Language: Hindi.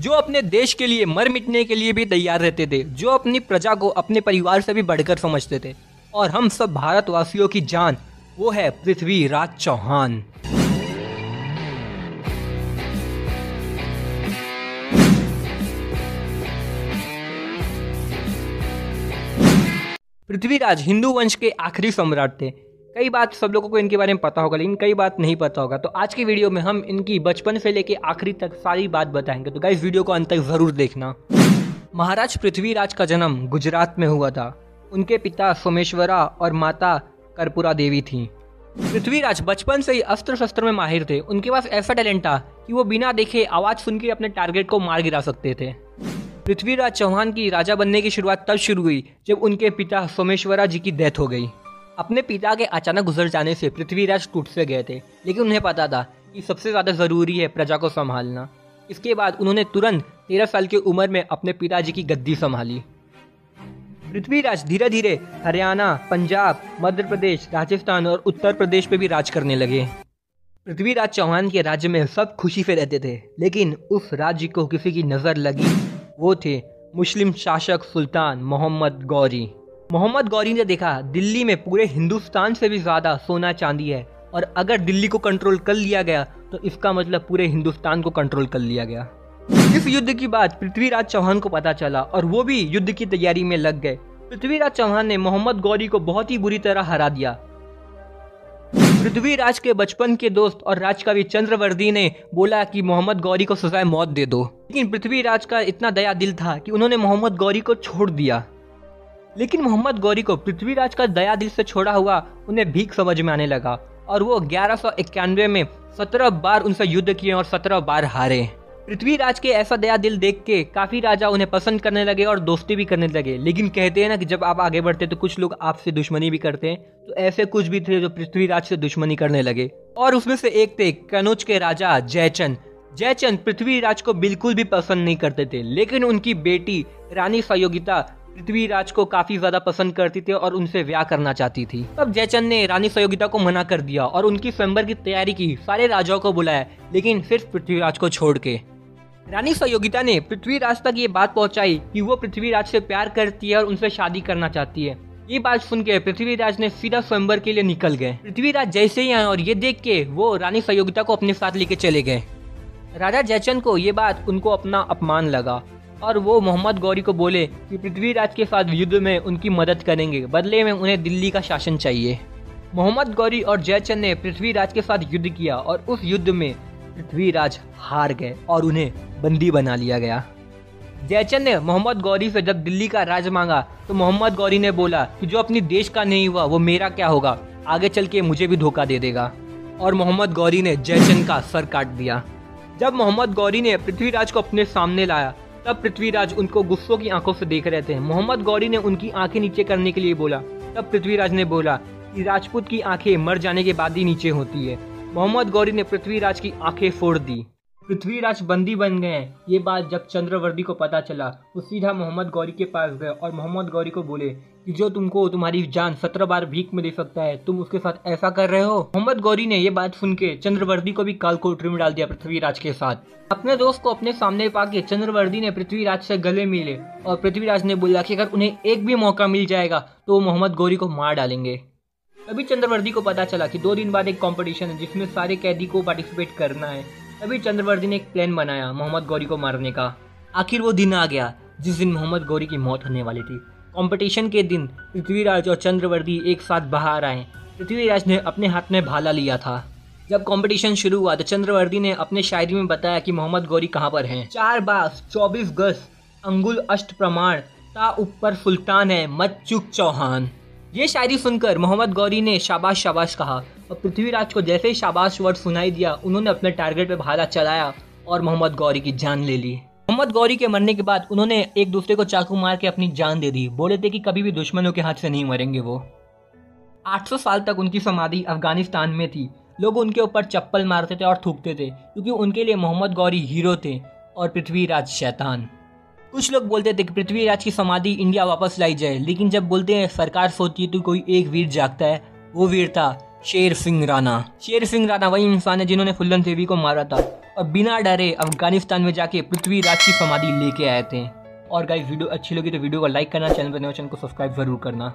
जो अपने देश के लिए मर मिटने के लिए भी तैयार रहते थे, जो अपनी प्रजा को अपने परिवार से भी बढ़कर समझते थे। और हम सब भारतवासियों की जान, वो है पृथ्वी राज चौहान। पृथ्वीराज हिंदू वंश के आखिरी सम्राट थे। कई बात सब लोगों को इनके बारे में पता होगा, लेकिन कई बात नहीं पता होगा। तो आज की वीडियो में हम इनकी बचपन से लेके आखिरी तक सारी बात बताएँगे। तो गाइस वीडियो को अंत तक ज़रूर देखना। महाराज पृथ्वीराज का जन्म गुजरात में हुआ था। उनके पिता सोमेश्वरा और माता कर्पूरा देवी थी। पृथ्वीराज बचपन से ही अस्त्र शस्त्र में माहिर थे। उनके पास ऐसा टैलेंट था कि वो बिना देखे आवाज़ सुन के अपने टारगेट को मार गिरा सकते थे। पृथ्वीराज चौहान की राजा बनने की शुरुआत तब शुरू हुई, जब उनके पिता सोमेश्वरा जी की डेथ हो गई। अपने पिता के अचानक गुजर जाने से पृथ्वीराज टूट से गए थे, लेकिन उन्हें पता था कि सबसे ज़्यादा ज़रूरी है प्रजा को संभालना। इसके बाद उन्होंने तुरंत तेरह साल की उम्र में अपने पिताजी की गद्दी संभाली। पृथ्वीराज धीरे धीरे हरियाणा, पंजाब, मध्य प्रदेश, राजस्थान और उत्तर प्रदेश पे भी राज करने लगे। पृथ्वीराज चौहान के राज्य में सब खुशी से रहते थे, लेकिन उस राज्य को किसी की नज़र लगी। वो थे मुस्लिम शासक सुल्तान मोहम्मद गौरी। मोहम्मद गौरी ने देखा, दिल्ली में पूरे हिंदुस्तान से भी ज़्यादा सोना चांदी है। और अगर दिल्ली को कंट्रोल कर लिया गया तो इसका मतलब पूरे हिंदुस्तान को कंट्रोल कर लिया गया। इस युद्ध की बात पृथ्वीराज चौहान को पता चला, और वो भी युद्ध की तैयारी में लग गए। पृथ्वीराज चौहान ने मोहम्मद गौरी को बहुत ही बुरी तरह हरा दिया। पृथ्वीराज के बचपन के दोस्त और राजकवि चंद्रवर्दी ने बोला कि मोहम्मद गौरी को सजाए मौत दे दो। लेकिन पृथ्वीराज का इतना दया दिल था कि उन्होंने मोहम्मद गौरी को छोड़ दिया। लेकिन मोहम्मद गौरी को पृथ्वीराज का दया दिल से छोड़ा हुआ उन्हें भीख समझ में आने लगा और वो ग्यारह में सत्रह बार उनसे युद्ध किए और सत्रह बार हारे। पृथ्वीराज के ऐसा दया दिल देख के काफ़ी राजा उन्हें पसंद करने लगे और दोस्ती भी करने लगे। लेकिन कहते हैं ना कि जब आप आगे बढ़ते तो कुछ लोग आपसे दुश्मनी भी करते हैं। तो ऐसे कुछ भी थे जो पृथ्वीराज से दुश्मनी करने लगे। और उसमें से एक थे कनौज के राजा जयचंद। जयचंद पृथ्वीराज को बिल्कुल भी पसंद नहीं करते थे। लेकिन उनकी बेटी रानी सयोगिता पृथ्वीराज को काफ़ी ज़्यादा पसंद करती थी और उनसे ब्याह करना चाहती थी। तब जयचंद ने रानी सयोगिता को मना कर दिया और उनकी स्वयंवर की तैयारी की, सारे राजाओं को बुलाया, लेकिन सिर्फ़ पृथ्वीराज को छोड़ के। रानी सयोगिता ने पृथ्वीराज तक ये बात पहुंचाई कि वो पृथ्वीराज से प्यार करती है और उनसे शादी करना चाहती है। ये बात सुन के पृथ्वीराज ने सीधा स्वयंवर के लिए निकल गए। पृथ्वीराज जैसे ही आए और ये देख के वो रानी सयोगिता को अपने साथ लेके चले गए। राजा जयचंद को ये बात उनको अपना अपमान लगा। और वो मोहम्मद गौरी को बोले कि पृथ्वीराज के साथ युद्ध में उनकी मदद करेंगे, बदले में उन्हें दिल्ली का शासन चाहिए। मोहम्मद गौरी और जयचंद ने पृथ्वीराज के साथ युद्ध किया और उस युद्ध में पृथ्वीराज हार गए और उन्हें बंदी बना लिया गया। जयचंद ने मोहम्मद गौरी से जब दिल्ली का राज मांगा तो मोहम्मद गौरी ने बोला कि जो अपनी देश का नहीं हुआ, वो मेरा क्या होगा? आगे चल के मुझे भी धोखा दे देगा। और मोहम्मद गौरी ने जयचंद का सर काट दिया। जब मोहम्मद गौरी ने पृथ्वीराज को अपने सामने लाया तब पृथ्वीराज उनको गुस्सों की आँखों से देख रहे थे। मोहम्मद गौरी ने उनकी आँखें नीचे करने के लिए बोला। तब पृथ्वीराज ने बोला कि राजपूत की आँखें मर जाने के बाद ही नीचे होती है। मोहम्मद गौरी ने पृथ्वीराज की आँखें फोड़ दी। पृथ्वीराज बंदी बन गए। ये बात जब चंद्रवर्दी को पता चला वो सीधा मोहम्मद गौरी के पास गए और मोहम्मद गौरी को बोले कि जो तुमको तुम्हारी जान सत्रह बार भीख में दे सकता है, तुम उसके साथ ऐसा कर रहे हो? मोहम्मद गौरी ने ये बात सुन के चंद्रवर्दी को भी काल कोठरी में डाल दिया पृथ्वीराज के साथ। अपने दोस्त को अपने सामने पाके चंद्रवर्दी ने पृथ्वीराज से गले मिले और पृथ्वीराज ने बोला कि अगर उन्हें एक भी मौका मिल जाएगा तो वो मोहम्मद गौरी को मार डालेंगे। तभी चंद्रवर्दी को पता चला कि दो दिन बाद एक कंपटीशन है, जिसमें सारे कैदी को पार्टिसिपेट करना है। तभी चंद्रवर्दी ने एक प्लान बनाया, मोहम्मद गौरी को मारने का। आखिर वो दिन आ गया, जिस दिन मोहम्मद गौरी की मौत होने वाली थी। कंपटीशन के दिन पृथ्वीराज और चंद्रवर्दी एक साथ बाहर आए। पृथ्वीराज ने अपने हाथ में भाला लिया था। जब कंपटीशन शुरू हुआ तो चंद्रवर्दी ने अपने शायरी में बताया कि मोहम्मद गौरी कहाँ पर हैं। चार बास, चौबीस गज, अंगुल अष्ट प्रमाण, ता ऊपर सुल्तान है मत चुक चौहान। ये शायरी सुनकर मोहम्मद गौरी ने शाबाश शाबाश कहा। और पृथ्वीराज को जैसे ही शाबाश वर्ड सुनाई दिया, उन्होंने अपने टारगेट पर भाला चलाया और मोहम्मद गौरी की जान ले ली। मोहम्मद गौरी के मरने के बाद उन्होंने एक दूसरे को चाकू मार के अपनी जान दे दी। बोले थे कि कभी भी दुश्मनों के हाथ से नहीं मरेंगे वो। 800 साल तक उनकी समाधि अफ़गानिस्तान में थी। लोग उनके ऊपर चप्पल मारते थे और थूकते थे, क्योंकि उनके लिए मोहम्मद गौरी हीरो थे और पृथ्वीराज शैतान। कुछ लोग बोलते थे कि पृथ्वीराज की समाधि इंडिया वापस लाई जाए, लेकिन जब बोलते हैं, सरकार सोचती है तो कोई एक वीर जागता है, वो वीर था शेर सिंह राणा। शेर सिंह राणा वही इंसान है जिन्होंने फुल्लन देवी को मारा था। और बिना डरे अफ़गानिस्तान में जाके पृथ्वीराज की समाधि लेके आए थे। और गाइस वीडियो अच्छी लगी तो वीडियो को लाइक करना, चैनल पर नए चैनल को सब्सक्राइब ज़रूर करना।